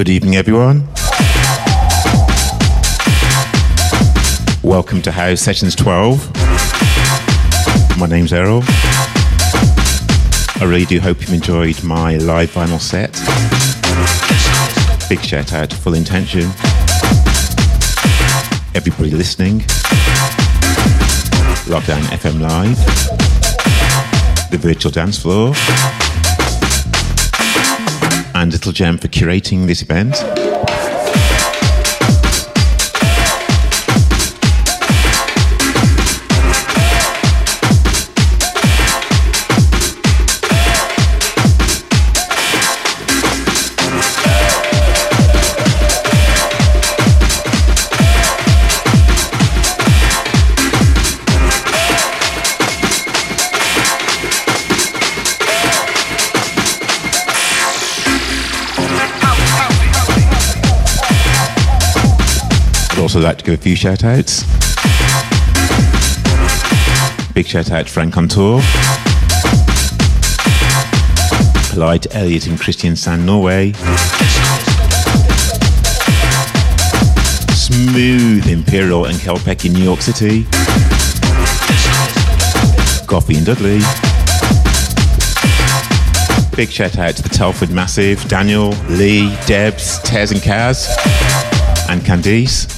Good evening, everyone. Welcome to House Sessions 12. My name's Errol. I really do hope you've enjoyed my live vinyl set. Big shout out to Full Intention. Everybody listening. Lockdown FM Live. The virtual dance floor and Little Gem for curating this event. Like to give a few shout outs. Big shout out to Frank on tour. Polite Elliot and Christian Sand, Norway. Smooth Imperial and Kelpeck in New York City. Coffee and Dudley. Big shout out to the Telford Massive, Daniel, Lee, Debs, Tez and Kaz, and Candice.